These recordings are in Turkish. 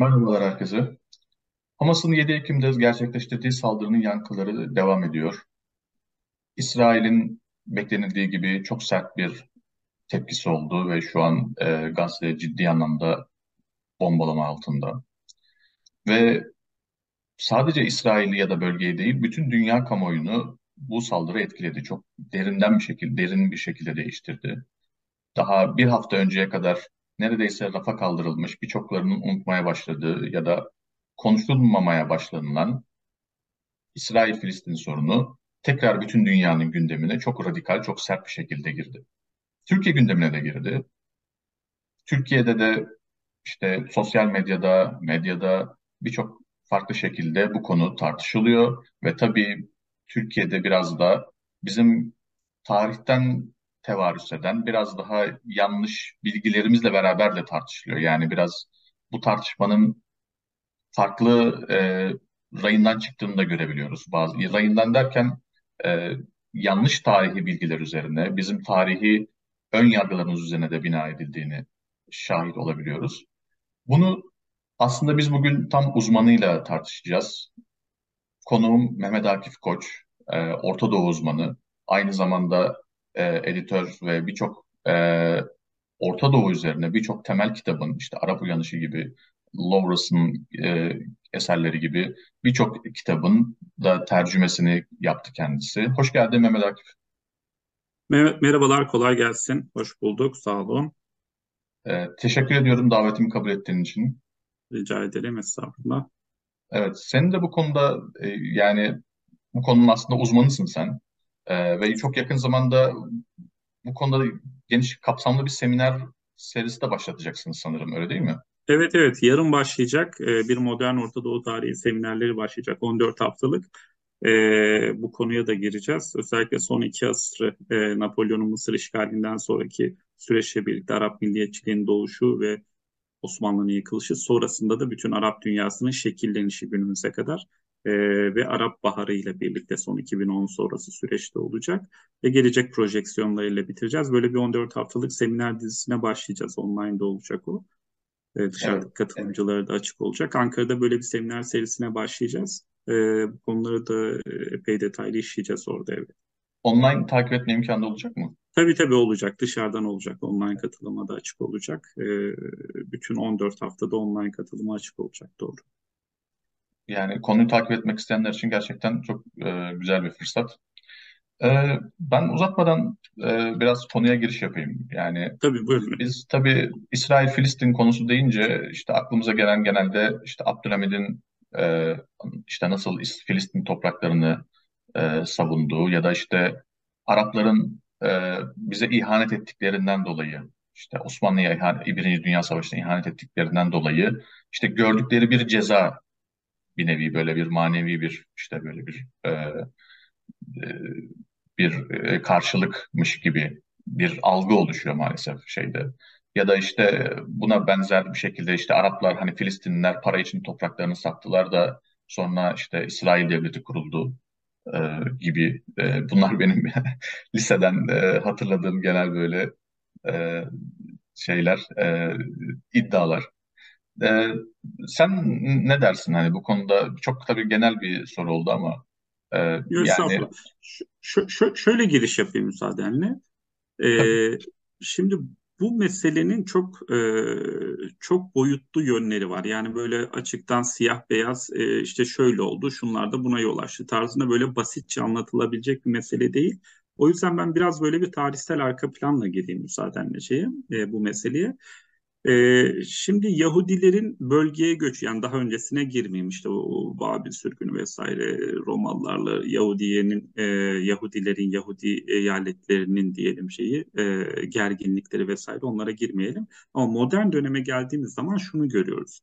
Merhabalar herkese. Hamas'ın 7 Ekim'de gerçekleştirdiği saldırının yankıları devam ediyor. İsrail'in beklenildiği gibi çok sert bir tepkisi oldu ve şu an e, Gazze ciddi anlamda bombalama altında. Ve sadece İsrail'i ya da bölgeyi değil, bütün dünya kamuoyunu bu saldırı etkiledi. Çok derinden bir şekilde, derin bir şekilde değiştirdi. Daha bir hafta önceye kadar neredeyse rafa kaldırılmış, birçoklarının unutmaya başladığı ya da konuşulmamaya başlanılan İsrail-Filistin sorunu tekrar bütün dünyanın gündemine çok radikal, çok sert bir şekilde girdi. Türkiye gündemine de girdi. Türkiye'de de işte sosyal medyada, medyada birçok farklı şekilde bu konu tartışılıyor ve tabii Türkiye'de biraz da bizim tarihten tevarüs eden biraz daha yanlış bilgilerimizle beraber de tartışılıyor. Yani biraz bu tartışmanın farklı e, rayından çıktığını da görebiliyoruz. Bazı rayından derken e, yanlış tarihi bilgiler üzerine, bizim tarihi ön yargılarımız üzerine de bina edildiğini şahit olabiliyoruz. Bunu aslında biz bugün tam uzmanıyla tartışacağız. Konuğum Mehmet Akif Koç, e, Orta Doğu uzmanı. Aynı zamanda e, editör ve birçok e, Orta Doğu üzerine birçok temel kitabın işte Arap Uyanışı gibi, Lawrence'ın e, eserleri gibi birçok kitabın da tercümesini yaptı kendisi. Hoş geldin Mehmet Akif. Merhabalar, kolay gelsin. Hoş bulduk, sağ olun. E, teşekkür ediyorum davetimi kabul ettiğin için. Rica ederim, estağfurullah. Evet, senin de bu konuda e, yani bu konunun aslında uzmanısın sen. E, ve çok yakın zamanda bu konuda geniş kapsamlı bir seminer serisi de başlatacaksınız sanırım, öyle değil mi? Evet evet yarın başlayacak e, bir modern Orta Doğu tarihi seminerleri başlayacak 14 haftalık. E, bu konuya da gireceğiz. Özellikle son iki asrı e, Napolyon'un Mısır işgalinden sonraki süreçle birlikte Arap milliyetçiliğinin doğuşu ve Osmanlı'nın yıkılışı sonrasında da bütün Arap dünyasının şekillenişi günümüze kadar e, ve Arap Baharı ile birlikte son 2010 sonrası süreçte olacak ve gelecek projeksiyonlarıyla bitireceğiz. Böyle bir 14 haftalık seminer dizisine başlayacağız. Online'da olacak o. E, dışarıdaki evet, katılımcılara evet. da açık olacak. Ankara'da böyle bir seminer serisine başlayacağız. E, bu konuları da epey detaylı işleyeceğiz orada evet. Online takip etme imkanı olacak mı? Tabii tabii olacak. Dışarıdan olacak. Online katılıma da açık olacak. E, bütün 14 haftada online katılıma açık olacak. Doğru. Yani konuyu takip etmek isteyenler için gerçekten çok e, güzel bir fırsat. E, ben uzatmadan e, biraz konuya giriş yapayım. Yani tabii buyurun. Biz tabii İsrail-Filistin konusu deyince işte aklımıza gelen genelde işte Abdülhamid'in e, işte nasıl Filistin topraklarını e, savunduğu ya da işte Arapların e, bize ihanet ettiklerinden dolayı işte Osmanlı'ya ihanet, Birinci Dünya Savaşı'na ihanet ettiklerinden dolayı işte gördükleri bir ceza bir nevi böyle bir manevi bir işte böyle bir e, e, bir e, karşılıkmış gibi bir algı oluşuyor maalesef şeyde. Ya da işte buna benzer bir şekilde işte Araplar hani Filistinliler para için topraklarını sattılar da sonra işte İsrail devleti kuruldu e, gibi e, bunlar benim liseden e, hatırladığım genel böyle e, şeyler e, iddialar. E, sen ne dersin hani bu konuda çok tabii genel bir soru oldu ama e, yani şu, şu, şöyle giriş yapayım müsaadenle. Ee, şimdi bu meselenin çok e, çok boyutlu yönleri var. Yani böyle açıktan siyah beyaz e, işte şöyle oldu, şunlar da buna yol açtı tarzında böyle basitçe anlatılabilecek bir mesele değil. O yüzden ben biraz böyle bir tarihsel arka planla gireyim müsaadenle şeye, e, bu meseleye. Ee, şimdi Yahudilerin bölgeye göçü yani daha öncesine girmeyeyim işte o Babil sürgünü vesaire Romalılarla Yahudiyenin e, Yahudilerin Yahudi eyaletlerinin diyelim şeyi e, gerginlikleri vesaire onlara girmeyelim. Ama modern döneme geldiğimiz zaman şunu görüyoruz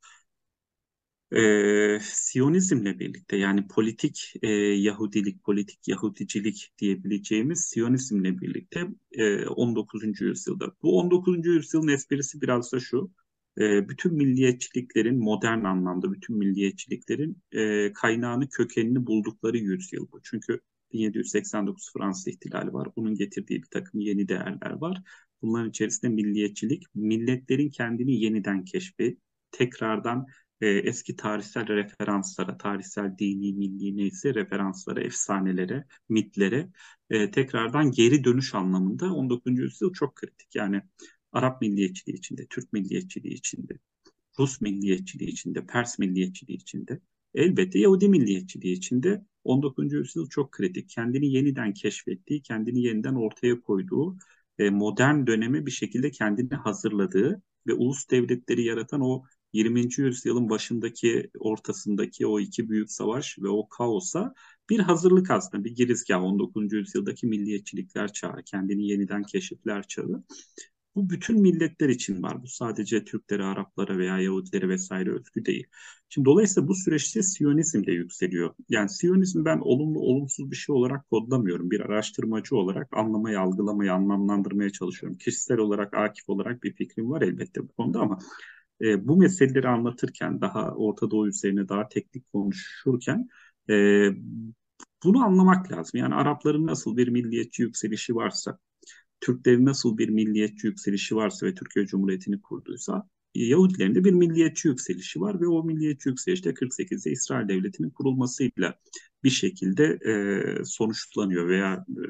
e, Siyonizmle birlikte yani politik e, Yahudilik, politik Yahudicilik diyebileceğimiz Siyonizmle birlikte e, 19. yüzyılda. Bu 19. yüzyılın esprisi biraz da şu, e, bütün milliyetçiliklerin modern anlamda bütün milliyetçiliklerin e, kaynağını, kökenini buldukları yüzyıl bu. Çünkü 1789 Fransız ihtilali var. Bunun getirdiği bir takım yeni değerler var. Bunların içerisinde milliyetçilik, milletlerin kendini yeniden keşfi, tekrardan e, eski tarihsel referanslara, tarihsel dini, milli neyse referanslara, efsanelere, mitlere e, tekrardan geri dönüş anlamında 19. yüzyıl çok kritik. Yani Arap milliyetçiliği içinde, Türk milliyetçiliği içinde, Rus milliyetçiliği içinde, Pers milliyetçiliği içinde, elbette Yahudi milliyetçiliği içinde 19. yüzyıl çok kritik. Kendini yeniden keşfettiği, kendini yeniden ortaya koyduğu, e, modern döneme bir şekilde kendini hazırladığı ve ulus devletleri yaratan o 20. yüzyılın başındaki, ortasındaki o iki büyük savaş ve o kaosa bir hazırlık aslında, bir girizgah 19. yüzyıldaki milliyetçilikler çağı, kendini yeniden keşifler çağı. Bu bütün milletler için var. Bu sadece Türklere, Araplara veya Yahudilere vesaire özgü değil. Şimdi dolayısıyla bu süreçte Siyonizm de yükseliyor. Yani Siyonizm ben olumlu olumsuz bir şey olarak kodlamıyorum. Bir araştırmacı olarak anlamayı, algılamayı, anlamlandırmaya çalışıyorum. Kişisel olarak, akif olarak bir fikrim var elbette bu konuda ama e, bu meseleleri anlatırken, daha Orta Doğu üzerine daha teknik konuşurken e, bunu anlamak lazım. Yani Arapların nasıl bir milliyetçi yükselişi varsa, Türklerin nasıl bir milliyetçi yükselişi varsa ve Türkiye Cumhuriyeti'ni kurduysa Yahudilerin de bir milliyetçi yükselişi var ve o milliyetçi yükseliş de 48'de İsrail Devleti'nin kurulmasıyla bir şekilde e, sonuçlanıyor veya e,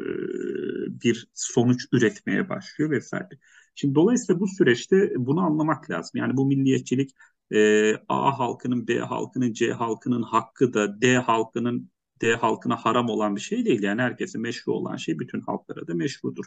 bir sonuç üretmeye başlıyor vesaire. Şimdi dolayısıyla bu süreçte bunu anlamak lazım. Yani bu milliyetçilik e, A halkının, B halkının, C halkının hakkı da D halkının D halkına haram olan bir şey değil. Yani herkese meşru olan şey bütün halklara da meşrudur.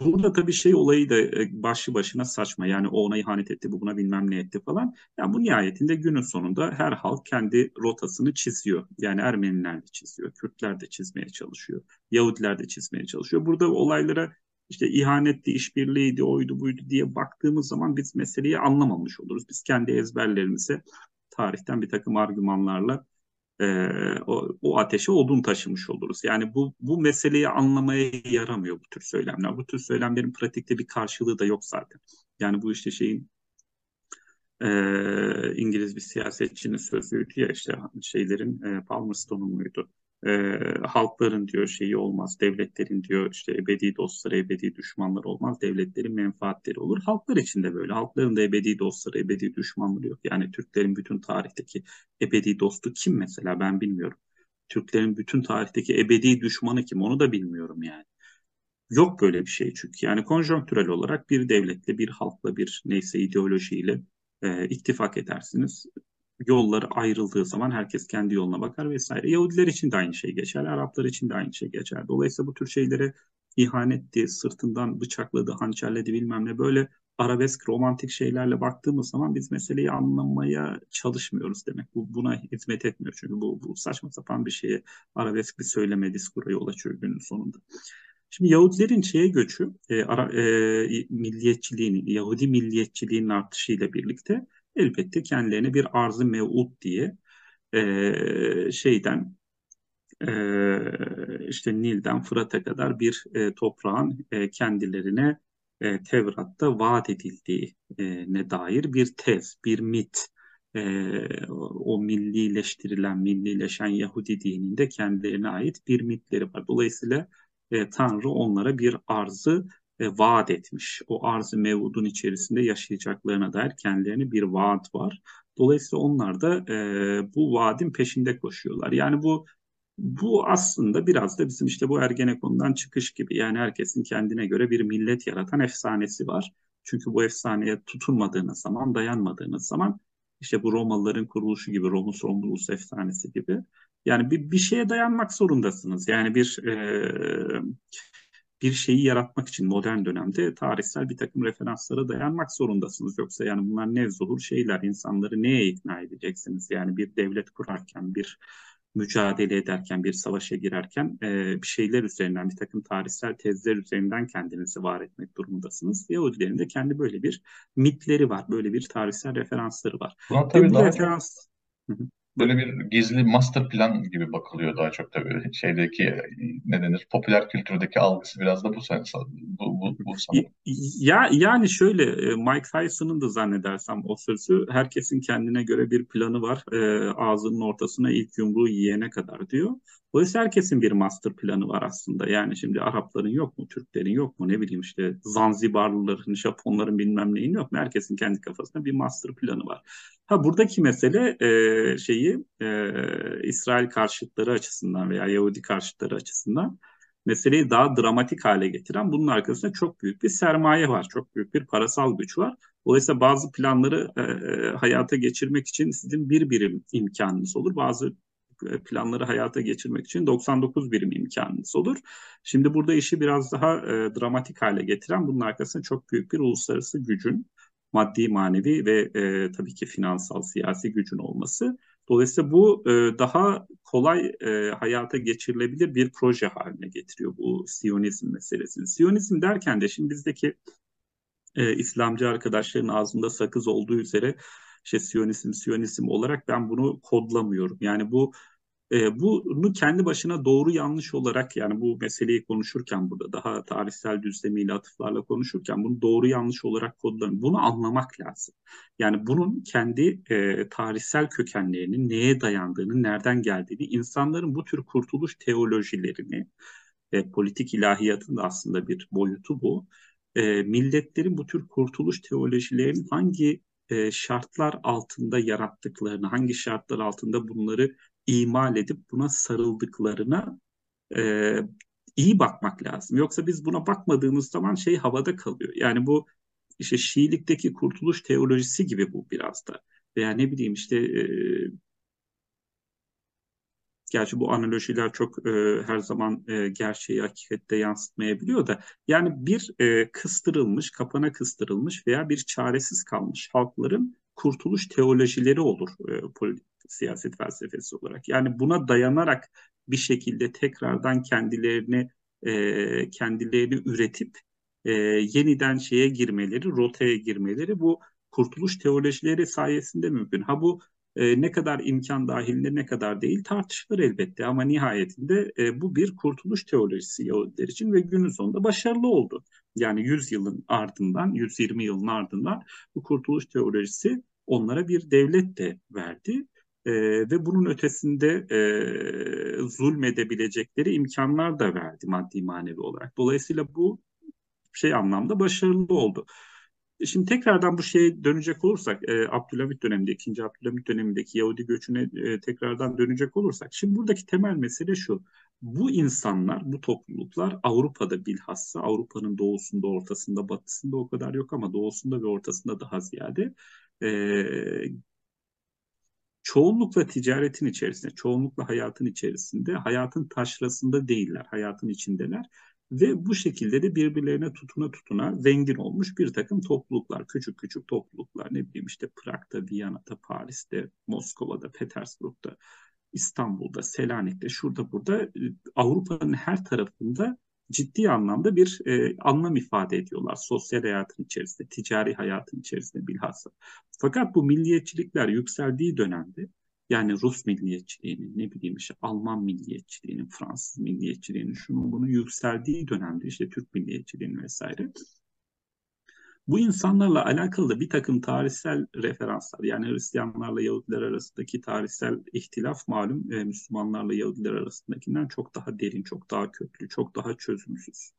Burada tabii şey olayı da e, başlı başına saçma. Yani o ona ihanet etti, bu buna bilmem ne etti falan. Yani bu nihayetinde günün sonunda her halk kendi rotasını çiziyor. Yani Ermeniler de çiziyor, Kürtler de çizmeye çalışıyor, Yahudiler de çizmeye çalışıyor. Burada olaylara işte ihanetti, işbirliğiydi, oydu buydu diye baktığımız zaman biz meseleyi anlamamış oluruz. Biz kendi ezberlerimize tarihten bir takım argümanlarla e, o, o ateşe odun taşımış oluruz. Yani bu bu meseleyi anlamaya yaramıyor bu tür söylemler. Bu tür söylemlerin pratikte bir karşılığı da yok zaten. Yani bu işte şeyin e, İngiliz bir siyasetçinin sözüydü ya işte şeylerin e, Palmerston'un muydu? E, halkların diyor şeyi olmaz, devletlerin diyor işte ebedi dostları, ebedi düşmanlar olmaz, devletlerin menfaatleri olur. Halklar için de böyle. Halkların da ebedi dostları, ebedi düşmanları yok. Yani Türklerin bütün tarihteki ebedi dostu kim mesela ben bilmiyorum. Türklerin bütün tarihteki ebedi düşmanı kim onu da bilmiyorum yani. Yok böyle bir şey çünkü. Yani konjonktürel olarak bir devletle, bir halkla, bir neyse ideolojiyle e, ittifak edersiniz yolları ayrıldığı zaman herkes kendi yoluna bakar vesaire. Yahudiler için de aynı şey geçer, Araplar için de aynı şey geçer. Dolayısıyla bu tür şeylere ihanetti, sırtından bıçakladı, hançerledi bilmem ne böyle arabesk, romantik şeylerle baktığımız zaman biz meseleyi anlamaya çalışmıyoruz demek. Bu buna hizmet etmiyor çünkü bu, bu saçma sapan bir şeye arabesk bir söyleme diskura yol açıyor günün sonunda. Şimdi Yahudilerin şeye göçü, e, ara, e, milliyetçiliğin, Yahudi milliyetçiliğinin artışıyla birlikte elbette kendilerine bir arzı mevut diye e, şeyden e, işte Nil'den Fırat'a kadar bir e, toprağın e, kendilerine e, Tevrat'ta vaat edildiği e, dair bir tez, bir mit. E, o millileştirilen, millileşen Yahudi dininde kendilerine ait bir mitleri var. Dolayısıyla e, Tanrı onlara bir arzı e, vaat etmiş. O arz-ı mevudun içerisinde yaşayacaklarına dair kendilerine bir vaat var. Dolayısıyla onlar da e, bu vaadin peşinde koşuyorlar. Yani bu bu aslında biraz da bizim işte bu Ergenekon'dan çıkış gibi. Yani herkesin kendine göre bir millet yaratan efsanesi var. Çünkü bu efsaneye tutunmadığınız zaman, dayanmadığınız zaman işte bu Romalıların kuruluşu gibi, Romus Romulus efsanesi gibi. Yani bir, bir şeye dayanmak zorundasınız. Yani bir e, bir şeyi yaratmak için modern dönemde tarihsel bir takım referanslara dayanmak zorundasınız. Yoksa yani bunlar nevzulur şeyler. insanları neye ikna edeceksiniz? Yani bir devlet kurarken, bir mücadele ederken, bir savaşa girerken e, bir şeyler üzerinden, bir takım tarihsel tezler üzerinden kendinizi var etmek durumundasınız. Yahudilerin de kendi böyle bir mitleri var, böyle bir tarihsel referansları var. Buna tabii daha referans... Çok böyle bir gizli master plan gibi bakılıyor daha çok tabii. Şeydeki ne denir popüler kültürdeki algısı biraz da bu bu, bu, bu sanırım. Ya yani şöyle e, Mike Tyson'ın da zannedersem o sözü herkesin kendine göre bir planı var. E, ağzının ortasına ilk yumruğu yiyene kadar diyor. Dolayısıyla herkesin bir master planı var aslında. Yani şimdi Arapların yok mu, Türklerin yok mu, ne bileyim işte Zanzibarlıların, Japonların bilmem neyin yok mu? Herkesin kendi kafasında bir master planı var. Ha buradaki mesele e, şeyi e, İsrail karşıtları açısından veya Yahudi karşıtları açısından meseleyi daha dramatik hale getiren bunun arkasında çok büyük bir sermaye var. Çok büyük bir parasal güç var. Dolayısıyla bazı planları e, e hayata geçirmek için sizin bir birim imkanınız olur. Bazı planları hayata geçirmek için 99 birim imkanınız olur. Şimdi burada işi biraz daha e, dramatik hale getiren bunun arkasında çok büyük bir uluslararası gücün maddi, manevi ve e, tabii ki finansal, siyasi gücün olması. Dolayısıyla bu e, daha kolay e, hayata geçirilebilir bir proje haline getiriyor bu Siyonizm meselesini. Siyonizm derken de şimdi bizdeki e, İslamcı arkadaşların ağzında sakız olduğu üzere işte Siyonizm, Siyonizm olarak ben bunu kodlamıyorum. Yani bu e, bunu kendi başına doğru yanlış olarak yani bu meseleyi konuşurken burada daha tarihsel düzlemiyle atıflarla konuşurken bunu doğru yanlış olarak kodlamıyorum. Bunu anlamak lazım. Yani bunun kendi e, tarihsel kökenlerinin neye dayandığını, nereden geldiğini, insanların bu tür kurtuluş teolojilerini ve politik ilahiyatın da aslında bir boyutu bu. E, milletlerin bu tür kurtuluş teolojilerinin hangi e, şartlar altında yarattıklarını, hangi şartlar altında bunları imal edip buna sarıldıklarına e, iyi bakmak lazım. Yoksa biz buna bakmadığımız zaman şey havada kalıyor. Yani bu işte Şiilikteki kurtuluş teolojisi gibi bu biraz da. Veya ne bileyim işte e, Gerçi bu analojiler çok e, her zaman e, gerçeği hakikette yansıtmayabiliyor da yani bir e, kıstırılmış, kapana kıstırılmış veya bir çaresiz kalmış halkların kurtuluş teolojileri olur e, politik siyaset felsefesi olarak. Yani buna dayanarak bir şekilde tekrardan kendilerini e, kendilerini üretip e, yeniden şeye girmeleri, rotaya girmeleri bu kurtuluş teolojileri sayesinde mümkün. Ha bu e, ne kadar imkan dahilinde ne kadar değil tartışılır elbette ama nihayetinde e, bu bir kurtuluş teolojisi Yahudiler için ve günün sonunda başarılı oldu. Yani 100 yılın ardından, 120 yılın ardından bu kurtuluş teolojisi onlara bir devlet de verdi. E, ve bunun ötesinde e, zulmedebilecekleri imkanlar da verdi maddi manevi olarak. Dolayısıyla bu şey anlamda başarılı oldu. Şimdi tekrardan bu şeye dönecek olursak, e, Abdülhamit döneminde, ikinci Abdülhamit dönemindeki Yahudi göçüne e, tekrardan dönecek olursak, şimdi buradaki temel mesele şu. Bu insanlar, bu topluluklar Avrupa'da bilhassa, Avrupa'nın doğusunda, ortasında, batısında o kadar yok ama doğusunda ve ortasında daha ziyade e, çoğunlukla ticaretin içerisinde, çoğunlukla hayatın içerisinde, hayatın taşrasında değiller, hayatın içindeler. Ve bu şekilde de birbirlerine tutuna tutuna zengin olmuş bir takım topluluklar, küçük küçük topluluklar ne bileyim işte Prag'da, Viyana'da, Paris'te, Moskova'da, Petersburg'da, İstanbul'da, Selanik'te, şurada burada e, Avrupa'nın her tarafında ciddi anlamda bir e, anlam ifade ediyorlar. Sosyal hayatın içerisinde, ticari hayatın içerisinde bilhassa. Fakat bu milliyetçilikler yükseldiği dönemde yani Rus milliyetçiliğinin, ne bileyim işte Alman milliyetçiliğinin, Fransız milliyetçiliğinin, şunun bunun yükseldiği dönemde işte Türk milliyetçiliğinin vesaire. Bu insanlarla alakalı da bir takım tarihsel referanslar yani Hristiyanlarla Yahudiler arasındaki tarihsel ihtilaf malum e, Müslümanlarla Yahudiler arasındakinden çok daha derin, çok daha köklü, çok daha çözümsüz.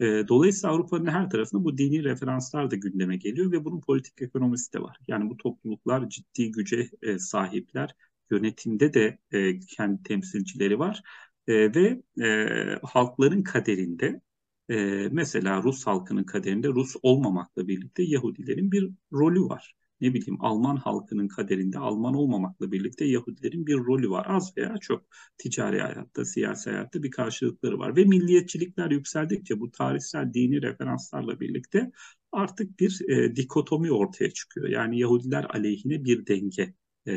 E, dolayısıyla Avrupa'nın her tarafında bu dini referanslar da gündeme geliyor ve bunun politik ekonomisi de var. Yani bu topluluklar ciddi güce e, sahipler. Yönetimde de e, kendi temsilcileri var. E, ve e, halkların kaderinde e, mesela Rus halkının kaderinde Rus olmamakla birlikte Yahudilerin bir rolü var ne bileyim Alman halkının kaderinde Alman olmamakla birlikte Yahudilerin bir rolü var. Az veya çok ticari hayatta, siyasi hayatta bir karşılıkları var. Ve milliyetçilikler yükseldikçe bu tarihsel dini referanslarla birlikte artık bir e, dikotomi ortaya çıkıyor. Yani Yahudiler aleyhine bir denge e,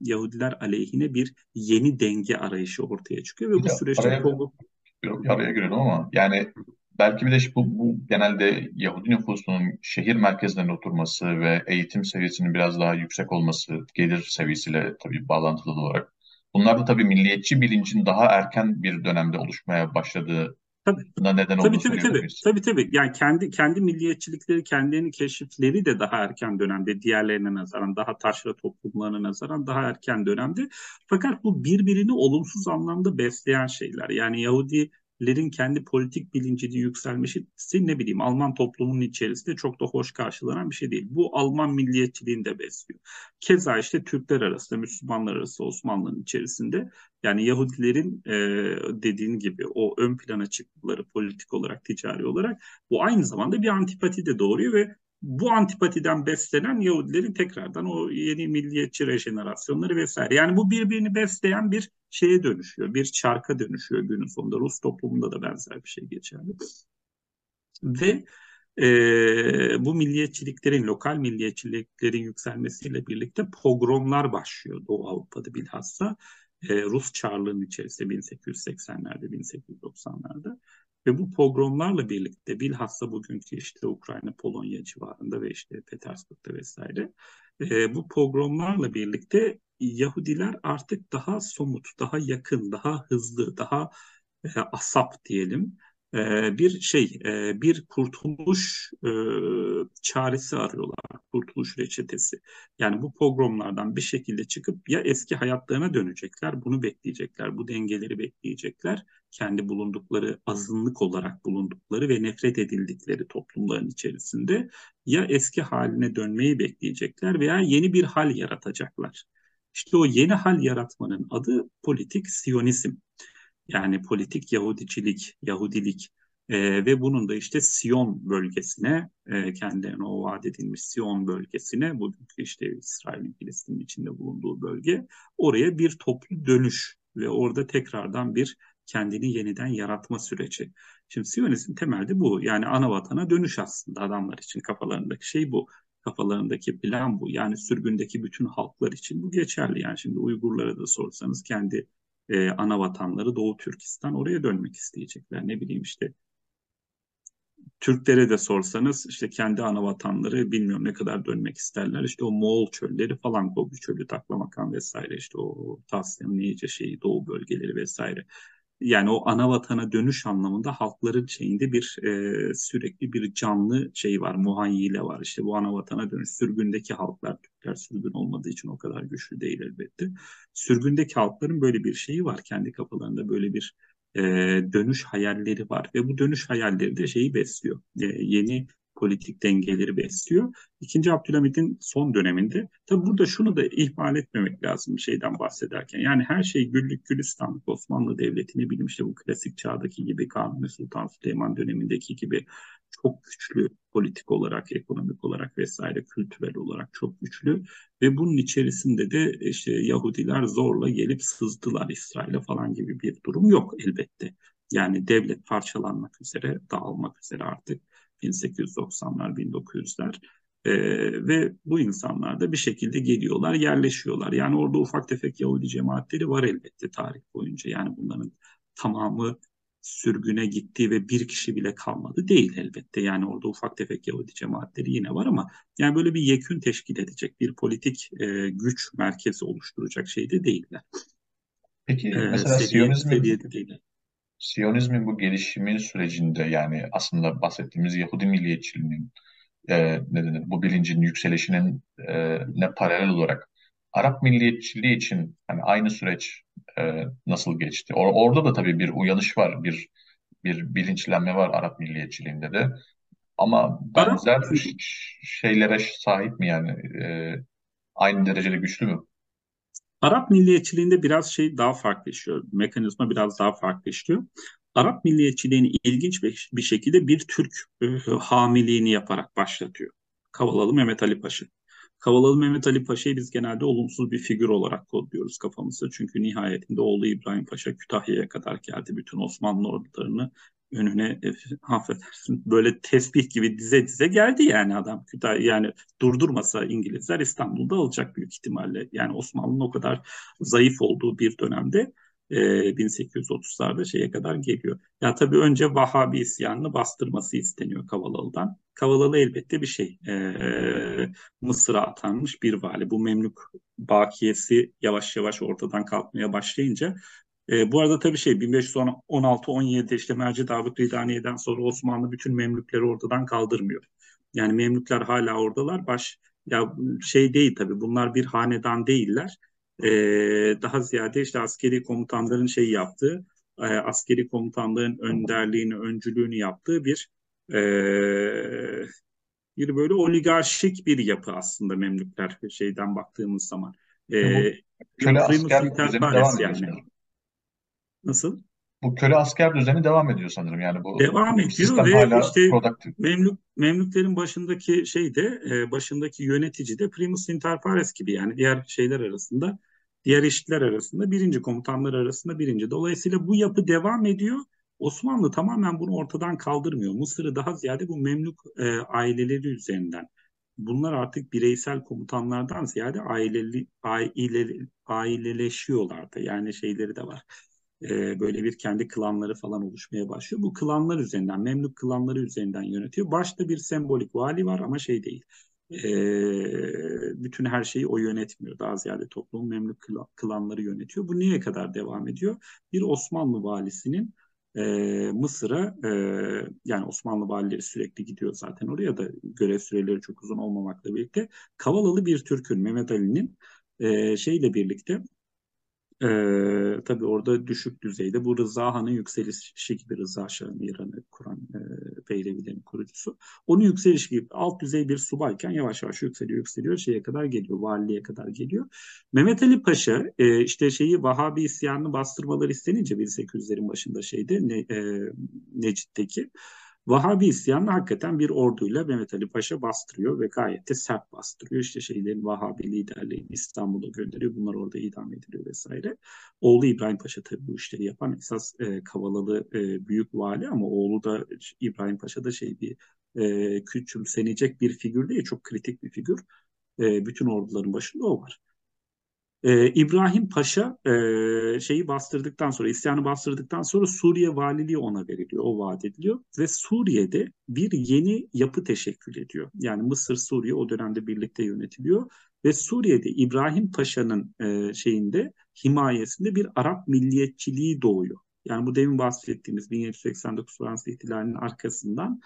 Yahudiler aleyhine bir yeni denge arayışı ortaya çıkıyor ve bu süreçte araya, Kongo... araya girelim ama yani Belki bir de bu, bu genelde Yahudi nüfusunun şehir merkezlerine oturması ve eğitim seviyesinin biraz daha yüksek olması, gelir seviyesiyle tabii bağlantılı olarak. Bunlar da tabii milliyetçi bilincin daha erken bir dönemde oluşmaya başladığı Tabii. neden tabii, tabii, tabii. Tabii tabii. Yani kendi kendi milliyetçilikleri, kendilerini keşifleri de daha erken dönemde diğerlerine nazaran, daha taşra toplumlarına nazaran daha erken dönemde. Fakat bu birbirini olumsuz anlamda besleyen şeyler. Yani Yahudi lerin kendi politik bilincinin yükselmesi ne bileyim Alman toplumunun içerisinde çok da hoş karşılanan bir şey değil. Bu Alman milliyetçiliğini de besliyor. Keza işte Türkler arasında, Müslümanlar arasında Osmanlı'nın içerisinde yani Yahudilerin e, dediğin gibi o ön plana çıktıkları politik olarak, ticari olarak bu aynı zamanda bir antipati de doğuruyor ve bu antipatiden beslenen Yahudilerin tekrardan o yeni milliyetçi rejenerasyonları vesaire. Yani bu birbirini besleyen bir şeye dönüşüyor. Bir çarka dönüşüyor günün sonunda. Rus toplumunda da benzer bir şey geçerli. Ve e, bu milliyetçiliklerin, lokal milliyetçiliklerin yükselmesiyle birlikte pogromlar başlıyor Doğu Avrupa'da bilhassa. E, Rus Çarlığı'nın içerisinde 1880'lerde, 1890'larda ve bu pogromlarla birlikte bilhassa bugünkü işte Ukrayna, Polonya civarında ve işte Petersburg'da vesaire e, bu pogromlarla birlikte Yahudiler artık daha somut, daha yakın, daha hızlı, daha e, asap diyelim e, bir şey, e, bir kurtuluş e, çaresi arıyorlar, kurtuluş reçetesi. Yani bu pogromlardan bir şekilde çıkıp ya eski hayatlarına dönecekler, bunu bekleyecekler, bu dengeleri bekleyecekler. Kendi bulundukları, azınlık olarak bulundukları ve nefret edildikleri toplumların içerisinde ya eski haline dönmeyi bekleyecekler veya yeni bir hal yaratacaklar. İşte o yeni hal yaratmanın adı politik siyonizm. Yani politik Yahudicilik, Yahudilik e, ve bunun da işte Siyon bölgesine, e, kendilerine o vaat edilmiş Siyon bölgesine, bugünkü işte İsrail'in Filistin'in içinde bulunduğu bölge, oraya bir toplu dönüş ve orada tekrardan bir kendini yeniden yaratma süreci. Şimdi Siyonizm temelde bu. Yani ana vatana dönüş aslında adamlar için kafalarındaki şey bu. Kafalarındaki plan bu. Yani sürgündeki bütün halklar için bu geçerli. Yani şimdi Uygurlara da sorsanız kendi e, ana vatanları Doğu Türkistan oraya dönmek isteyecekler. Ne bileyim işte Türklere de sorsanız işte kendi ana vatanları bilmiyorum ne kadar dönmek isterler. İşte o Moğol çölleri falan Gobi çölü, Taklamakan vesaire işte o Tasya'nın iyice şeyi Doğu bölgeleri vesaire yani o ana vatana dönüş anlamında halkların şeyinde bir e, sürekli bir canlı şey var, muhayyile var. İşte bu ana vatana dönüş. Sürgündeki halklar, Türkler sürgün olmadığı için o kadar güçlü değil elbette. Sürgündeki halkların böyle bir şeyi var. Kendi kafalarında böyle bir e, dönüş hayalleri var. Ve bu dönüş hayalleri de şeyi besliyor. E, yeni politik dengeleri besliyor. İkinci Abdülhamid'in son döneminde tabi burada şunu da ihmal etmemek lazım bir şeyden bahsederken. Yani her şey güllük gülistanlık Osmanlı Devleti'ni bilim işte bu klasik çağdaki gibi Kanuni Sultan Süleyman dönemindeki gibi çok güçlü politik olarak, ekonomik olarak vesaire kültürel olarak çok güçlü ve bunun içerisinde de işte Yahudiler zorla gelip sızdılar İsrail'e falan gibi bir durum yok elbette. Yani devlet parçalanmak üzere, dağılmak üzere artık 1890'lar, 1900'ler. E, ve bu insanlar da bir şekilde geliyorlar, yerleşiyorlar. Yani orada ufak tefek Yahudi cemaatleri var elbette tarih boyunca. Yani bunların tamamı sürgüne gitti ve bir kişi bile kalmadı değil elbette. Yani orada ufak tefek Yahudi cemaatleri yine var ama yani böyle bir yekün teşkil edecek bir politik e, güç merkezi oluşturacak şey de değiller. Peki ee, mesela Siyonizmin, değiller. Siyonizmin bu gelişimi sürecinde yani aslında bahsettiğimiz Yahudi milliyetçiliğinin e, ne denir, bu bilincin yükselişinin e, ne paralel olarak Arap milliyetçiliği için hani aynı süreç e, nasıl geçti? Or orada da tabii bir uyanış var, bir bir bilinçlenme var Arap milliyetçiliğinde de. Ama benzer şeylere sahip mi yani? E, aynı derecede güçlü mü? Arap milliyetçiliğinde biraz şey daha farklı. Mekanizma biraz daha farklı. Arap milliyetçiliğini ilginç bir şekilde bir Türk e, hamiliğini yaparak başlatıyor. Kavalalı Mehmet Ali Paşa. Kavalalı Mehmet Ali Paşa'yı biz genelde olumsuz bir figür olarak kodluyoruz kafamızda. Çünkü nihayetinde oğlu İbrahim Paşa Kütahya'ya kadar geldi. Bütün Osmanlı ordularını önüne e, affedersin böyle tesbih gibi dize dize geldi yani adam Kütahya yani durdurmasa İngilizler İstanbul'da alacak büyük ihtimalle. Yani Osmanlı'nın o kadar zayıf olduğu bir dönemde e, 1830'larda şeye kadar geliyor. Ya tabii önce Vahabi isyanını bastırması isteniyor Kavalalı'dan. Kavalalı elbette bir şey. E, Mısır'a atanmış bir vali. Bu Memlük bakiyesi yavaş yavaş ortadan kalkmaya başlayınca E, bu arada tabii şey 1516-17'de işte Merci Davut Ridaniye'den sonra Osmanlı bütün Memlükleri ortadan kaldırmıyor. Yani Memlükler hala oradalar. Baş ya şey değil tabii bunlar bir hanedan değiller. E, daha ziyade işte askeri komutanların şey yaptığı, e, askeri komutanların önderliğini, öncülüğünü yaptığı bir e, bir böyle oligarşik bir yapı aslında Memlükler şeyden baktığımız zaman. E, köle asker ediyor yani. Nasıl? Bu köle asker düzeni devam ediyor sanırım. Yani bu devam ediyor ve hala işte Memlük, Memlüklerin başındaki şey de e, başındaki yönetici de primus inter pares gibi yani diğer şeyler arasında diğer eşitler arasında birinci komutanlar arasında birinci. Dolayısıyla bu yapı devam ediyor. Osmanlı tamamen bunu ortadan kaldırmıyor. Mısır'ı daha ziyade bu Memlük e, aileleri üzerinden. Bunlar artık bireysel komutanlardan ziyade aileli, aile, aileleşiyorlar da. Yani şeyleri de var e, böyle bir kendi klanları falan oluşmaya başlıyor. Bu klanlar üzerinden, Memlük klanları üzerinden yönetiyor. Başta bir sembolik vali var ama şey değil. E, bütün her şeyi o yönetmiyor. Daha ziyade toplumun Memlük klanları yönetiyor. Bu niye kadar devam ediyor? Bir Osmanlı valisinin e, Mısır'a e, yani Osmanlı valileri sürekli gidiyor zaten oraya da görev süreleri çok uzun olmamakla birlikte Kavalalı bir Türk'ün Mehmet Ali'nin e, şeyle birlikte ee, tabii orada düşük düzeyde bu Rıza Han'ın yükselişi gibi Rıza Şah'ın İran'ı kuran e, Pehlevilerin kurucusu. Onun yükselişi gibi alt düzey bir subayken yavaş yavaş yükseliyor yükseliyor şeye kadar geliyor valiliğe kadar geliyor. Mehmet Ali Paşa e, işte şeyi Vahabi isyanını bastırmaları istenince 1800'lerin başında şeyde ne, e, Necit'teki Vahabi isyanı hakikaten bir orduyla Mehmet Ali Paşa bastırıyor ve gayet de sert bastırıyor. İşte şeylerin Vahabi liderlerini İstanbul'a gönderiyor. Bunlar orada idam ediliyor vesaire. Oğlu İbrahim Paşa tabii bu işleri yapan esas e, Kavalalı e, büyük vali ama oğlu da İbrahim Paşa da şey bir e, küçümsenecek bir figür değil. Çok kritik bir figür. E, bütün orduların başında o var. Ee, İbrahim Paşa e, şeyi bastırdıktan sonra, isyanı bastırdıktan sonra Suriye valiliği ona veriliyor, o vaat ediliyor. Ve Suriye'de bir yeni yapı teşekkül ediyor. Yani Mısır, Suriye o dönemde birlikte yönetiliyor. Ve Suriye'de İbrahim Paşa'nın e, şeyinde, himayesinde bir Arap milliyetçiliği doğuyor. Yani bu demin bahsettiğimiz 1789 Fransız ihtilalinin arkasından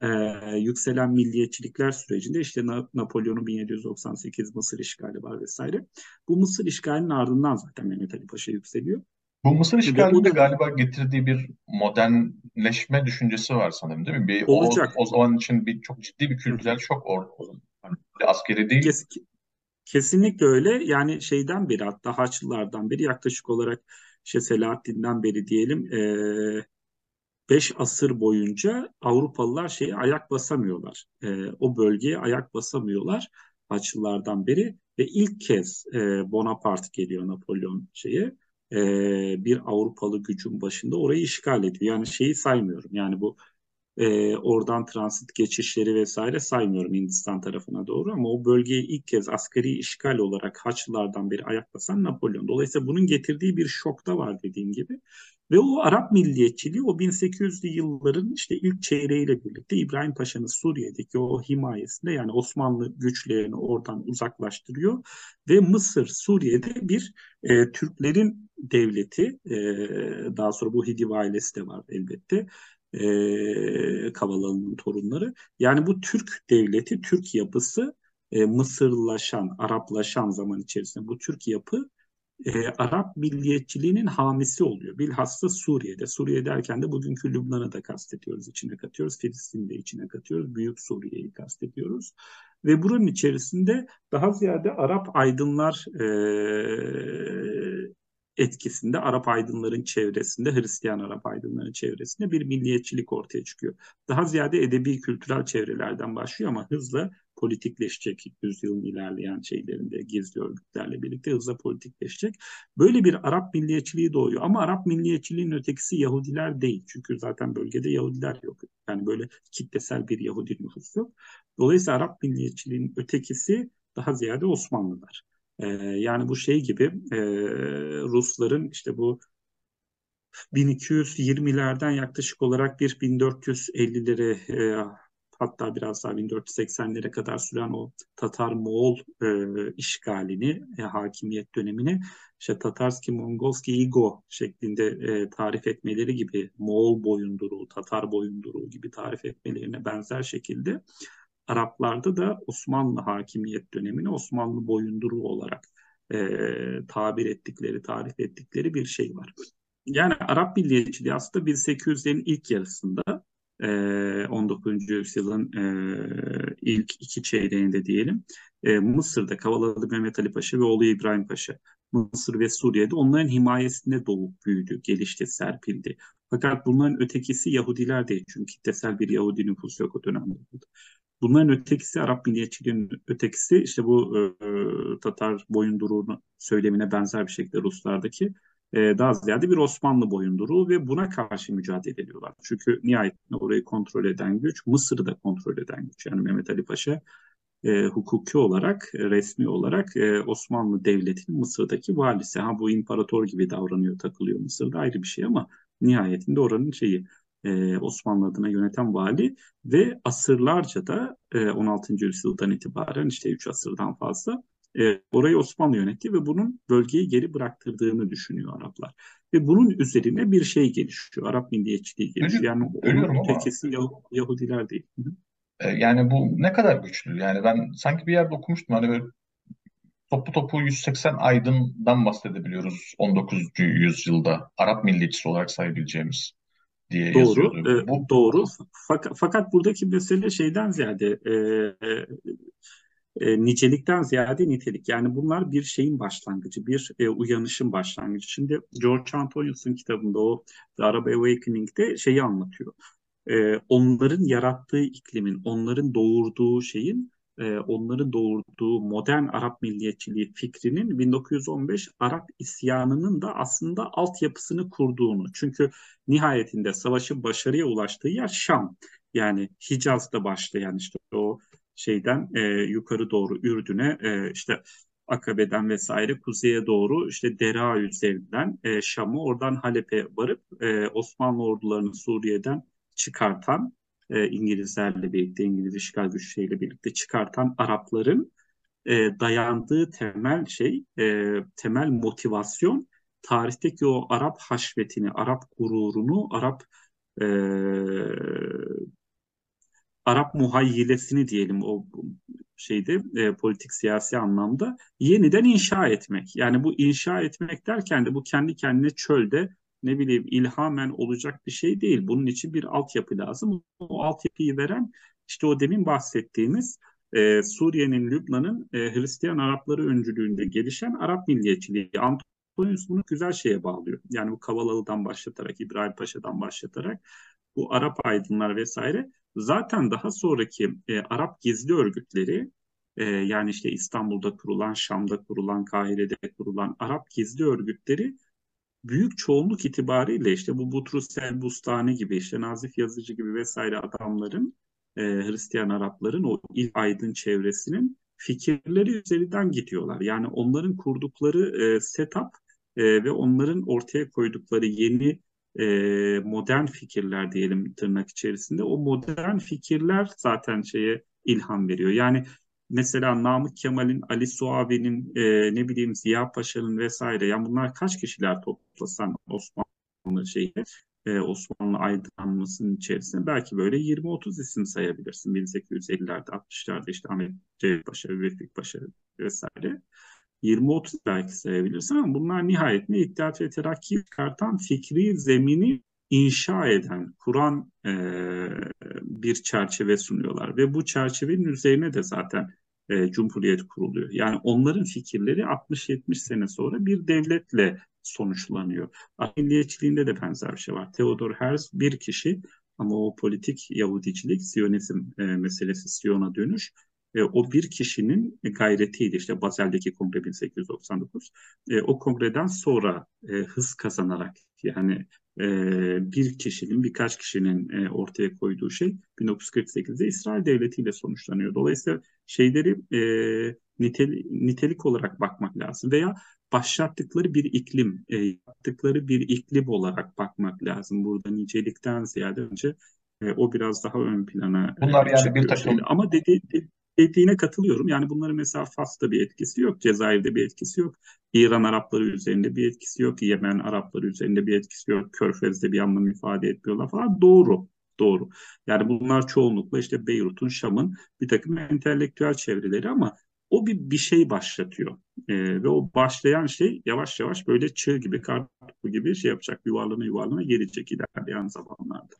e, yükselen milliyetçilikler sürecinde işte Na Napolyon'un 1798 Mısır işgali var vesaire. Bu Mısır işgalinin ardından zaten Mehmet Ali Paşa yükseliyor. Bu Mısır işgalinin de galiba getirdiği bir modernleşme düşüncesi var sanırım değil mi? Bir, Olacak. O, o zaman için bir çok ciddi bir kültürel şok orada. Yani askeri değil. Kes, kesinlikle öyle. Yani şeyden beri hatta Haçlılardan beri yaklaşık olarak işte Selahaddin'den beri diyelim e, 5 asır boyunca Avrupalılar şeye ayak basamıyorlar. E, o bölgeye ayak basamıyorlar Haçlılardan beri ve ilk kez e, Bonaparte geliyor Napolyon şeye e, bir Avrupalı gücün başında orayı işgal ediyor. Yani şeyi saymıyorum. Yani bu e, oradan transit geçişleri vesaire saymıyorum Hindistan tarafına doğru ama o bölgeye ilk kez askeri işgal olarak Haçlılardan beri ayak basan Napolyon. Dolayısıyla bunun getirdiği bir şok da var dediğim gibi. Ve o Arap milliyetçiliği o 1800'lü yılların işte ilk çeyreğiyle birlikte İbrahim Paşa'nın Suriye'deki o himayesinde yani Osmanlı güçlerini oradan uzaklaştırıyor ve Mısır Suriye'de bir e, Türklerin devleti e, daha sonra bu Hidiv ailesi de var elbette e, Kavalalı'nın torunları yani bu Türk devleti Türk yapısı e, Mısırlaşan Araplaşan zaman içerisinde bu Türk yapı e, Arap milliyetçiliğinin hamisi oluyor. Bilhassa Suriye'de. Suriye derken de bugünkü Lübnan'ı da kastediyoruz, içine katıyoruz. Filistin'i de içine katıyoruz. Büyük Suriye'yi kastediyoruz. Ve bunun içerisinde daha ziyade Arap aydınlar e, etkisinde Arap aydınların çevresinde, Hristiyan Arap aydınların çevresinde bir milliyetçilik ortaya çıkıyor. Daha ziyade edebi kültürel çevrelerden başlıyor ama hızla politikleşecek yüzyılın ilerleyen şeylerinde gizli örgütlerle birlikte hızla politikleşecek. Böyle bir Arap milliyetçiliği doğuyor ama Arap milliyetçiliğinin ötekisi Yahudiler değil. Çünkü zaten bölgede Yahudiler yok. Yani böyle kitlesel bir Yahudi nüfus yok. Dolayısıyla Arap milliyetçiliğinin ötekisi daha ziyade Osmanlılar. Ee, yani bu şey gibi e, Rusların işte bu 1220'lerden yaklaşık olarak bir 1450'lere e, hatta biraz daha 1480'lere kadar süren o Tatar-Moğol e, işgalini, e, hakimiyet dönemini işte Tatarski Mongolski Igo şeklinde e, tarif etmeleri gibi Moğol boyunduruğu, Tatar boyunduruğu gibi tarif etmelerine benzer şekilde Araplarda da Osmanlı hakimiyet dönemini Osmanlı boyunduruğu olarak e, tabir ettikleri, tarif ettikleri bir şey var. Yani Arap milliyetçiliği aslında 1800'lerin ilk yarısında 19. yüzyılın ilk iki çeyreğinde diyelim Mısır'da Kavalalı Mehmet Ali Paşa ve oğlu İbrahim Paşa Mısır ve Suriye'de onların himayesinde doğup büyüdü, gelişti, serpildi. Fakat bunların ötekisi Yahudiler değil çünkü kitlesel bir Yahudi nüfus yok o dönemde. Bunların ötekisi Arap milliyetçiliğinin ötekisi işte bu e, Tatar boyunduruğunu söylemine benzer bir şekilde Ruslardaki e, daha ziyade bir Osmanlı boyunduruğu ve buna karşı mücadele ediyorlar. Çünkü nihayetinde orayı kontrol eden güç Mısır'ı da kontrol eden güç. Yani Mehmet Ali Paşa e, hukuki olarak, resmi olarak e, Osmanlı Devleti'nin Mısır'daki valisi. Ha bu imparator gibi davranıyor, takılıyor Mısır'da ayrı bir şey ama nihayetinde oranın şeyi e, Osmanlı adına yöneten vali ve asırlarca da e, 16. yüzyıldan itibaren işte 3 asırdan fazla e, orayı Osmanlı yönetti ve bunun bölgeyi geri bıraktırdığını düşünüyor Araplar. Ve bunun üzerine bir şey gelişiyor. Arap milliyetçiliği gelişiyor. Yani onun ötekisi Yah Yahudiler değil. E, yani bu ne kadar güçlü? Yani ben sanki bir yerde okumuştum hani böyle topu topu 180 aydından bahsedebiliyoruz 19. yüzyılda Arap milliyetçisi olarak sayabileceğimiz diye doğru, yazıyordu. E, bu, doğru. Fakat, fakat buradaki mesele şeyden ziyade e, e, e, nicelikten ziyade nitelik. Yani bunlar bir şeyin başlangıcı, bir e, uyanışın başlangıcı. Şimdi George Antonius'un kitabında o The Arab Awakening'de şeyi anlatıyor. E, onların yarattığı iklimin, onların doğurduğu şeyin e, onların doğurduğu modern Arap milliyetçiliği fikrinin 1915 Arap isyanının da aslında altyapısını kurduğunu. Çünkü nihayetinde savaşın başarıya ulaştığı yer Şam. Yani Hicaz'da başlayan işte o şeyden e, yukarı doğru Ürdün'e e, işte Akabe'den vesaire kuzeye doğru işte Dera üzerinden e, Şam'ı oradan Halep'e varıp e, Osmanlı ordularını Suriye'den çıkartan e, İngilizlerle birlikte İngiliz işgal güçleriyle birlikte çıkartan Arapların e, dayandığı temel şey e, temel motivasyon tarihteki o Arap haşvetini, Arap gururunu, Arap e, Arap muhayyilesini diyelim o şeyde e, politik siyasi anlamda yeniden inşa etmek. Yani bu inşa etmek derken de bu kendi kendine çölde ne bileyim ilhamen olacak bir şey değil. Bunun için bir altyapı lazım. O altyapıyı veren işte o demin bahsettiğimiz e, Suriye'nin, Lübnan'ın e, Hristiyan Arapları öncülüğünde gelişen Arap milliyetçiliği. Antonius bunu güzel şeye bağlıyor. Yani bu Kavalalı'dan başlatarak, İbrahim Paşa'dan başlatarak bu Arap aydınlar vesaire zaten daha sonraki e, Arap gizli örgütleri e, yani işte İstanbul'da kurulan, Şam'da kurulan, Kahire'de kurulan Arap gizli örgütleri büyük çoğunluk itibariyle işte bu Butrus el gibi işte Nazif Yazıcı gibi vesaire adamların e, Hristiyan Arapların o ilk aydın çevresinin fikirleri üzerinden gidiyorlar. Yani onların kurdukları e, setup e, ve onların ortaya koydukları yeni e, modern fikirler diyelim tırnak içerisinde o modern fikirler zaten şeye ilham veriyor. Yani mesela Namık Kemal'in, Ali Suavi'nin, e, ne bileyim Ziya Paşa'nın vesaire yani bunlar kaç kişiler toplasan Osmanlı şeyi e, Osmanlı aydınlanmasının içerisinde belki böyle 20-30 isim sayabilirsin. 1850'lerde, 60'larda işte Ahmet Cevdet Paşa, Vefik Paşa vesaire. 20-30 belki sayabilirsin ama bunlar nihayetinde İttihat ve Terakki'yi çıkartan fikri zemini inşa eden, kuran e, bir çerçeve sunuyorlar. Ve bu çerçevenin üzerine de zaten e, Cumhuriyet kuruluyor. Yani onların fikirleri 60-70 sene sonra bir devletle sonuçlanıyor. Milliyetçiliğinde de benzer bir şey var. Theodor Herzl bir kişi ama o politik Yahudicilik, Siyonizm e, meselesi, Siyon'a dönüş e, o bir kişinin gayretiydi. İşte Bazel'deki kongre 1899. E, o kongreden sonra e, hız kazanarak yani e, bir kişinin birkaç kişinin e, ortaya koyduğu şey 1948'de İsrail Devleti ile sonuçlanıyor. Dolayısıyla şeyleri e, nitel, nitelik olarak bakmak lazım veya başlattıkları bir iklim, e, yaptıkları bir iklim olarak bakmak lazım. Burada nicelikten ziyade önce E, o biraz daha ön plana Bunlar e, yani bir şeyde. takım Ama dedi, dediğine katılıyorum. Yani bunların mesela Fas'ta bir etkisi yok, Cezayir'de bir etkisi yok, İran Arapları üzerinde bir etkisi yok, Yemen Arapları üzerinde bir etkisi yok, Körfez'de bir anlam ifade etmiyorlar falan. Doğru, doğru. Yani bunlar çoğunlukla işte Beyrut'un, Şam'ın bir takım entelektüel çevreleri ama o bir, bir şey başlatıyor. Ee, ve o başlayan şey yavaş yavaş böyle çığ gibi, kar gibi şey yapacak, yuvarlana yuvarlana gelecek ilerleyen zamanlarda.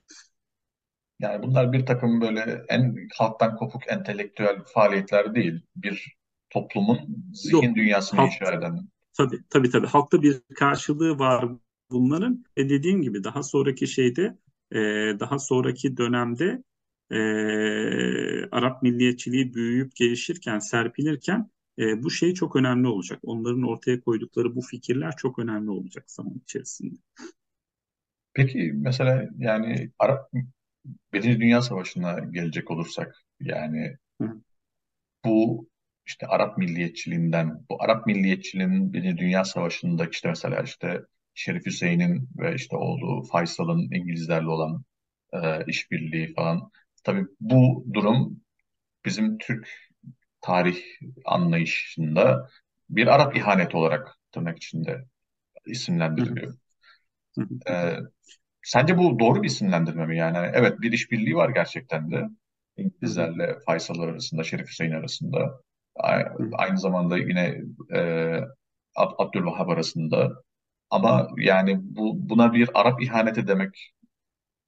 Yani bunlar bir takım böyle en halktan kopuk entelektüel faaliyetler değil. Bir toplumun zihin Yok, dünyasını halk, inşa eden. tabii tabii tabii halkta bir karşılığı var bunların. E dediğim gibi daha sonraki şeyde, e, daha sonraki dönemde e, Arap milliyetçiliği büyüyüp gelişirken, serpilirken e, bu şey çok önemli olacak. Onların ortaya koydukları bu fikirler çok önemli olacak zaman içerisinde. Peki mesela yani Arap Birinci Dünya Savaşı'na gelecek olursak yani Hı. bu işte Arap milliyetçiliğinden, bu Arap milliyetçiliğinin Birinci Dünya Savaşı'ndaki işte mesela işte Şerif Hüseyin'in ve işte oğlu Faysal'ın İngilizlerle olan e, işbirliği falan. Tabii bu durum bizim Türk tarih anlayışında bir Arap ihaneti olarak tırnak içinde isimlendiriliyor. Hı hı. E, sence bu doğru bir isimlendirme mi? Yani evet bir işbirliği var gerçekten de. İngilizlerle Faysal'lar arasında, Şerif Hüseyin arasında. Aynı zamanda yine e, Ab Abdülvahhab arasında. Ama yani bu buna bir Arap ihaneti demek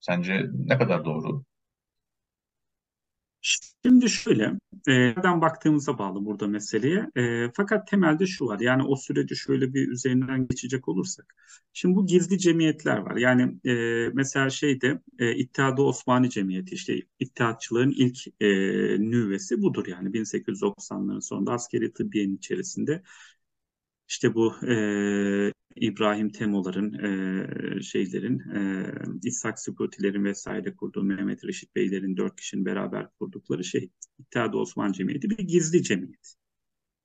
sence ne kadar doğru? Şimdi şöyle, e, nereden baktığımıza bağlı burada meseleye. E, fakat temelde şu var, yani o süreci şöyle bir üzerinden geçecek olursak. Şimdi bu gizli cemiyetler var. Yani e, mesela şeyde e, İttihat-ı Osmani Cemiyeti, işte İttihatçılığın ilk e, nüvesi budur yani 1890'ların sonunda askeri tıbbiyenin içerisinde. İşte bu e, İbrahim Temolar'ın, e, şeylerin, e, İshak Sıkutilerin vesaire kurduğu Mehmet Reşit Beylerin dört kişinin beraber kurdukları şey İttihat Osman Cemiyeti bir gizli cemiyet.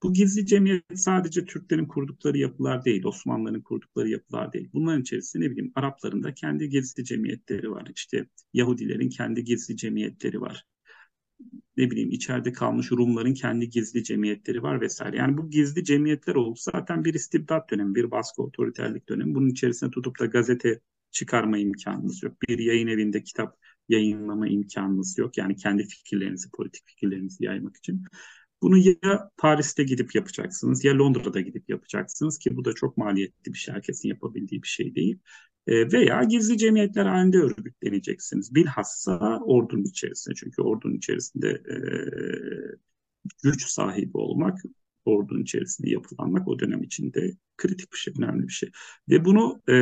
Bu gizli cemiyet sadece Türklerin kurdukları yapılar değil, Osmanlıların kurdukları yapılar değil. Bunların içerisinde ne bileyim Arapların da kendi gizli cemiyetleri var. İşte Yahudilerin kendi gizli cemiyetleri var ne bileyim içeride kalmış Rumların kendi gizli cemiyetleri var vesaire. Yani bu gizli cemiyetler oldu zaten bir istibdat dönemi, bir baskı otoriterlik dönemi. Bunun içerisine tutup da gazete çıkarma imkanınız yok. Bir yayın evinde kitap yayınlama imkanınız yok. Yani kendi fikirlerinizi, politik fikirlerinizi yaymak için. Bunu ya Paris'te gidip yapacaksınız ya Londra'da gidip yapacaksınız ki bu da çok maliyetli bir şey. Herkesin yapabildiği bir şey değil. E, veya gizli cemiyetler halinde örgütleneceksiniz. Bilhassa ordunun içerisinde. Çünkü ordunun içerisinde e, güç sahibi olmak, ordunun içerisinde yapılanmak o dönem içinde kritik bir şey, önemli bir şey. Ve bunu e,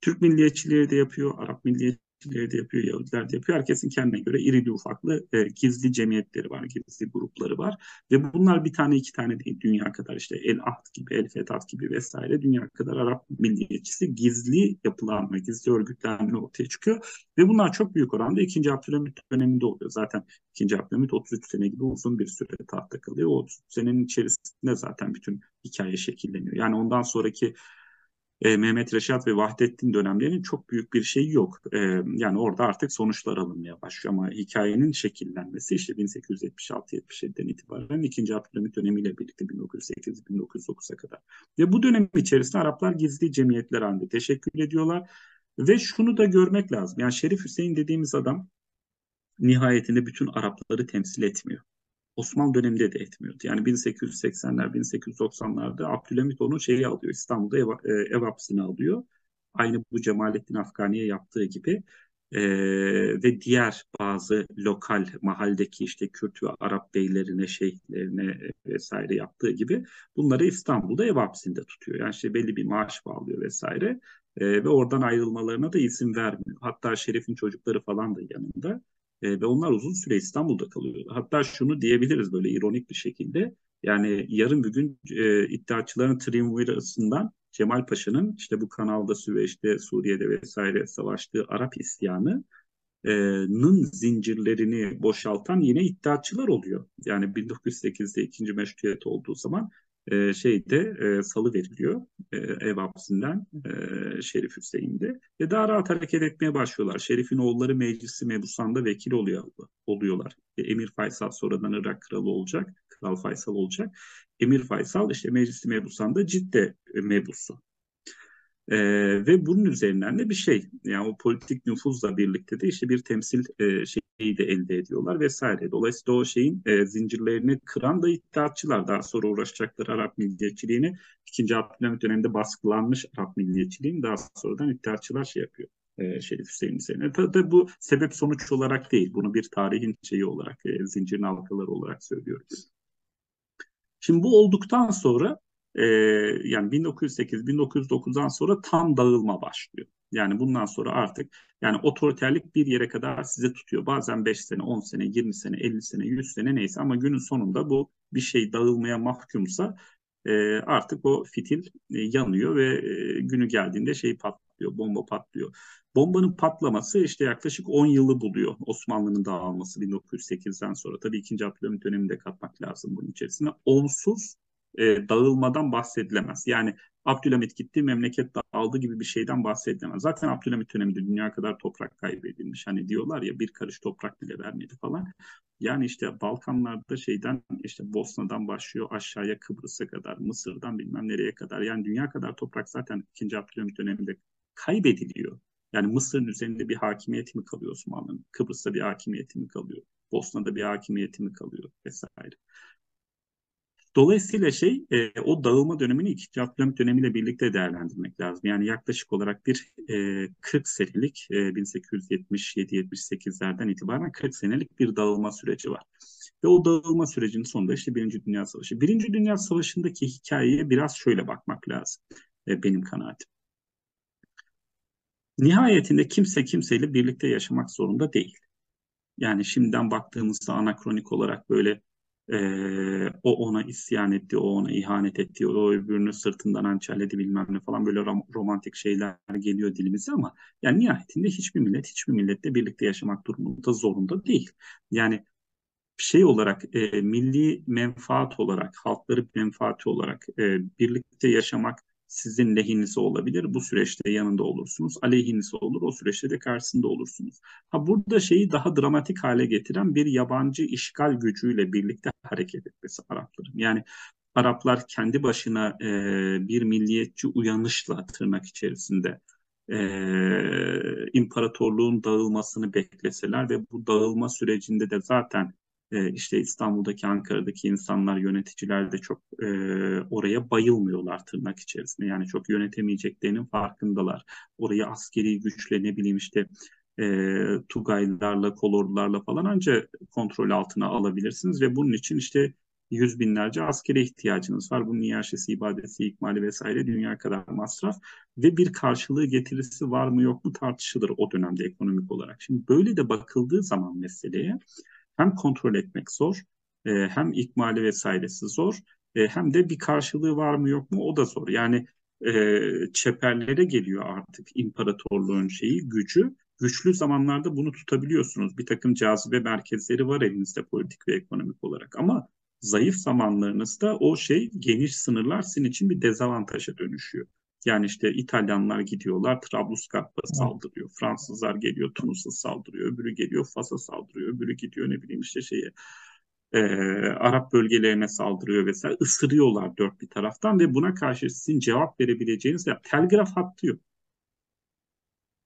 Türk milliyetçileri de yapıyor, Arap milliyetçileri Türkleri de yapıyor, Yahudiler de yapıyor. Herkesin kendine göre irili ufaklı e, gizli cemiyetleri var, gizli grupları var. Ve bunlar bir tane iki tane değil. Dünya kadar işte El Ahd gibi, El Fethat gibi vesaire dünya kadar Arap milliyetçisi gizli yapılanma, gizli örgütlenme ortaya çıkıyor. Ve bunlar çok büyük oranda 2. Abdülhamit döneminde oluyor. Zaten 2. Abdülhamit 33 sene gibi uzun bir süre tahtta kalıyor. O 33 senenin içerisinde zaten bütün hikaye şekilleniyor. Yani ondan sonraki e, Mehmet Reşat ve Vahdettin dönemlerinin çok büyük bir şeyi yok. E, yani orada artık sonuçlar alınmaya başlıyor ama hikayenin şekillenmesi işte 1876-77'den itibaren 2. Abdülhamit dönemiyle birlikte 1908-1909'a kadar. Ve bu dönem içerisinde Araplar gizli cemiyetler halinde teşekkür ediyorlar. Ve şunu da görmek lazım. Yani Şerif Hüseyin dediğimiz adam nihayetinde bütün Arapları temsil etmiyor. Osmanlı döneminde de etmiyordu. Yani 1880'ler, 1890'larda Abdülhamit onu şeyi alıyor, İstanbul'da ev, e, ev hapsini alıyor. Aynı bu Cemalettin Afgani'ye yaptığı gibi. Ee, ve diğer bazı lokal mahalledeki işte Kürt ve Arap beylerine, şeyhlerine vesaire yaptığı gibi bunları İstanbul'da ev hapsinde tutuyor. Yani işte belli bir maaş bağlıyor vesaire ee, ve oradan ayrılmalarına da izin vermiyor. Hatta Şerif'in çocukları falan da yanında. E, ve onlar uzun süre İstanbul'da kalıyor. Hatta şunu diyebiliriz böyle ironik bir şekilde. Yani yarın bir gün e, iddiaçıların triumvirasından Cemal Paşa'nın işte bu kanalda Süveyş'te, Suriye'de vesaire savaştığı Arap isyanı'nın zincirlerini boşaltan yine iddiaçılar oluyor. Yani 1908'de ikinci meşrutiyet olduğu zaman e, şeyde e, salı veriliyor e, ev hapsinden e, Şerif Hüseyin'de ve daha rahat hareket etmeye başlıyorlar. Şerif'in oğulları meclisi mebusanda vekil oluyor, oluyorlar. E, Emir Faysal sonradan Irak kralı olacak, Kral Faysal olacak. Emir Faysal işte meclisi mebusanda Cidde mebusu. E, ve bunun üzerinden de bir şey yani o politik nüfuzla birlikte de işte bir temsil e, şeyi de elde ediyorlar vesaire. Dolayısıyla o şeyin e, zincirlerini kıran da iddiatçılar daha sonra uğraşacakları Arap milliyetçiliğini ikinci Abdülhamit döneminde baskılanmış Arap milliyetçiliğini daha sonradan iddiatçılar şey yapıyor. E, Şerif Hüseyin üzerine. Tabii bu sebep sonuç olarak değil. Bunu bir tarihin şeyi olarak, e, zincirin halkaları olarak söylüyoruz. Şimdi bu olduktan sonra e, yani 1908-1909'dan sonra tam dağılma başlıyor. Yani bundan sonra artık yani otoriterlik bir yere kadar size tutuyor. Bazen 5 sene, 10 sene, 20 sene, 50 sene, 100 sene neyse ama günün sonunda bu bir şey dağılmaya mahkumsa e, artık o fitil e, yanıyor ve e, günü geldiğinde şey patlıyor, bomba patlıyor. Bombanın patlaması işte yaklaşık 10 yılı buluyor Osmanlı'nın dağılması 1908'den sonra. Tabii 2. Abdülhamit döneminde katmak lazım bunun içerisine. Onsuz e, dağılmadan bahsedilemez. Yani Abdülhamit gitti, memleket dağıldı gibi bir şeyden bahsedilemez. Zaten Abdülhamit döneminde dünya kadar toprak kaybedilmiş. Hani diyorlar ya bir karış toprak bile vermedi falan. Yani işte Balkanlarda şeyden işte Bosna'dan başlıyor aşağıya Kıbrıs'a kadar, Mısır'dan bilmem nereye kadar. Yani dünya kadar toprak zaten 2. Abdülhamit döneminde kaybediliyor. Yani Mısır'ın üzerinde bir hakimiyeti mi kalıyor Osmanlı'nın? Kıbrıs'ta bir hakimiyeti mi kalıyor? Bosna'da bir hakimiyeti mi kalıyor vesaire. Dolayısıyla şey e, o dağılma dönemini ikinci Abdülhamit dönemiyle birlikte değerlendirmek lazım. Yani yaklaşık olarak bir e, 40 senelik e, 1877-78'lerden itibaren 40 senelik bir dağılma süreci var. Ve o dağılma sürecinin sonunda işte Birinci Dünya Savaşı. Birinci Dünya Savaşı'ndaki hikayeye biraz şöyle bakmak lazım e, benim kanaatim. Nihayetinde kimse kimseyle birlikte yaşamak zorunda değil. Yani şimdiden baktığımızda anakronik olarak böyle ee, o ona isyan etti, o ona ihanet etti, o öbürünü sırtından hançerledi bilmem ne falan böyle rom- romantik şeyler geliyor dilimize ama yani nihayetinde hiçbir millet hiçbir milletle birlikte yaşamak durumunda zorunda değil. Yani şey olarak e, milli menfaat olarak, halkları menfaati olarak e, birlikte yaşamak sizin lehinize olabilir. Bu süreçte yanında olursunuz. Aleyhinize olur. O süreçte de karşısında olursunuz. Ha burada şeyi daha dramatik hale getiren bir yabancı işgal gücüyle birlikte hareket etmesi Arapların. Yani Araplar kendi başına e, bir milliyetçi uyanışla tırnak içerisinde e, imparatorluğun dağılmasını bekleseler ve bu dağılma sürecinde de zaten e, işte İstanbul'daki, Ankara'daki insanlar, yöneticiler de çok e, oraya bayılmıyorlar tırnak içerisinde. Yani çok yönetemeyeceklerinin farkındalar. Orayı askeri güçle ne bileyim işte e, Tugaylarla, Kolordularla falan ancak kontrol altına alabilirsiniz ve bunun için işte yüz binlerce askere ihtiyacınız var. Bunun iaşesi, ibadesi, ikmali vesaire dünya kadar masraf ve bir karşılığı getirisi var mı yok mu tartışılır o dönemde ekonomik olarak. Şimdi böyle de bakıldığı zaman meseleye hem kontrol etmek zor, e, hem ikmali vesairesi zor, e, hem de bir karşılığı var mı yok mu o da zor. Yani e, çeperlere geliyor artık imparatorluğun şeyi, gücü. Güçlü zamanlarda bunu tutabiliyorsunuz. Bir takım cazibe merkezleri var elinizde politik ve ekonomik olarak ama zayıf zamanlarınızda o şey geniş sınırlar sizin için bir dezavantaja dönüşüyor. Yani işte İtalyanlar gidiyorlar Trablusgarp'a saldırıyor. Fransızlar geliyor Tunus'a saldırıyor. Öbürü geliyor Fas'a saldırıyor. Öbürü gidiyor ne bileyim işte şeye e, Arap bölgelerine saldırıyor vesaire. Isırıyorlar dört bir taraftan ve buna karşı sizin cevap verebileceğiniz ya telgraf hattı yok.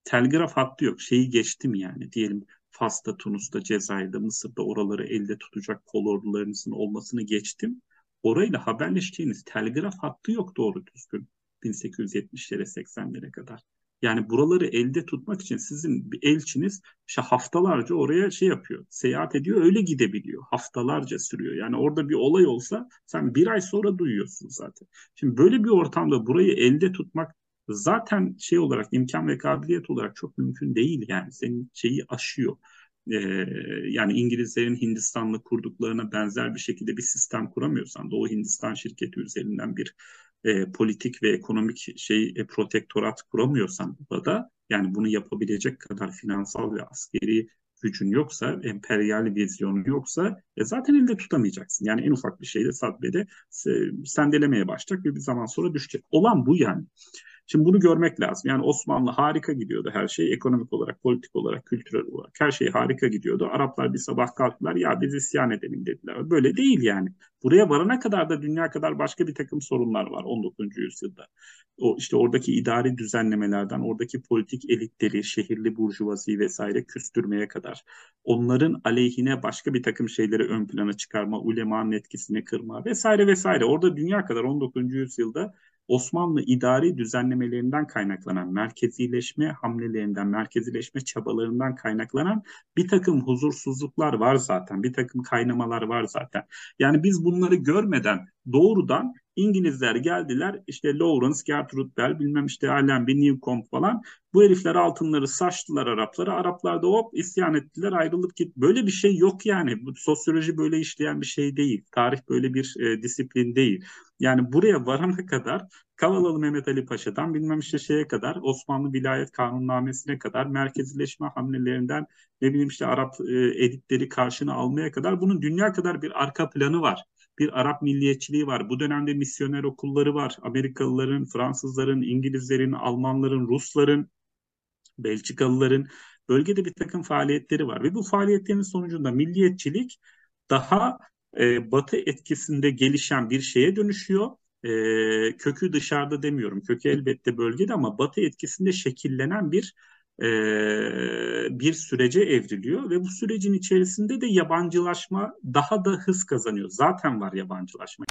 Telgraf hattı yok. Şeyi geçtim yani diyelim Fas'ta, Tunus'ta, Cezayir'de, Mısır'da oraları elde tutacak kolordularınızın olmasını geçtim. Orayla haberleşeceğiniz telgraf hattı yok doğru düzgün. 1870'lere 80'lere kadar. Yani buraları elde tutmak için sizin bir elçiniz haftalarca oraya şey yapıyor, seyahat ediyor, öyle gidebiliyor. Haftalarca sürüyor. Yani orada bir olay olsa sen bir ay sonra duyuyorsun zaten. Şimdi böyle bir ortamda burayı elde tutmak zaten şey olarak imkan ve kabiliyet olarak çok mümkün değil yani senin şeyi aşıyor. Ee, yani İngilizlerin Hindistan'la kurduklarına benzer bir şekilde bir sistem kuramıyorsan Doğu Hindistan şirketi üzerinden bir e, politik ve ekonomik şey e, protektorat kuramıyorsan burada yani bunu yapabilecek kadar finansal ve askeri gücün yoksa, emperyal vizyonu yoksa e, zaten elde tutamayacaksın. Yani en ufak bir şeyde sadbede sendelemeye başlayacak ve bir zaman sonra düşecek. Olan bu yani. Şimdi bunu görmek lazım. Yani Osmanlı harika gidiyordu her şey. Ekonomik olarak, politik olarak, kültürel olarak her şey harika gidiyordu. Araplar bir sabah kalktılar ya biz isyan edelim dediler. Böyle değil yani. Buraya varana kadar da dünya kadar başka bir takım sorunlar var 19. yüzyılda. O işte oradaki idari düzenlemelerden, oradaki politik elitleri, şehirli burjuvazi vesaire küstürmeye kadar. Onların aleyhine başka bir takım şeyleri ön plana çıkarma, ulemanın etkisini kırma vesaire vesaire. Orada dünya kadar 19. yüzyılda Osmanlı idari düzenlemelerinden kaynaklanan, merkezileşme hamlelerinden, merkezileşme çabalarından kaynaklanan bir takım huzursuzluklar var zaten, bir takım kaynamalar var zaten. Yani biz bunları görmeden doğrudan İngilizler geldiler işte Lawrence, Gertrude Bell bilmem işte Allenby, Newcomb falan bu herifler altınları saçtılar Araplara. Araplar da hop isyan ettiler ayrılıp git. Böyle bir şey yok yani. Bu sosyoloji böyle işleyen bir şey değil. Tarih böyle bir e, disiplin değil. Yani buraya varana kadar Kavalalı Mehmet Ali Paşa'dan bilmem işte şeye kadar Osmanlı Vilayet Kanunnamesi'ne kadar merkezileşme hamlelerinden ne bileyim işte Arap e, editleri karşına almaya kadar bunun dünya kadar bir arka planı var bir Arap milliyetçiliği var. Bu dönemde misyoner okulları var. Amerikalıların, Fransızların, İngilizlerin, Almanların, Rusların, Belçikalıların bölgede bir takım faaliyetleri var. Ve bu faaliyetlerin sonucunda milliyetçilik daha e, batı etkisinde gelişen bir şeye dönüşüyor. E, kökü dışarıda demiyorum. Kökü elbette bölgede ama batı etkisinde şekillenen bir e, bir sürece evriliyor ve bu sürecin içerisinde de yabancılaşma daha da hız kazanıyor. Zaten var yabancılaşma.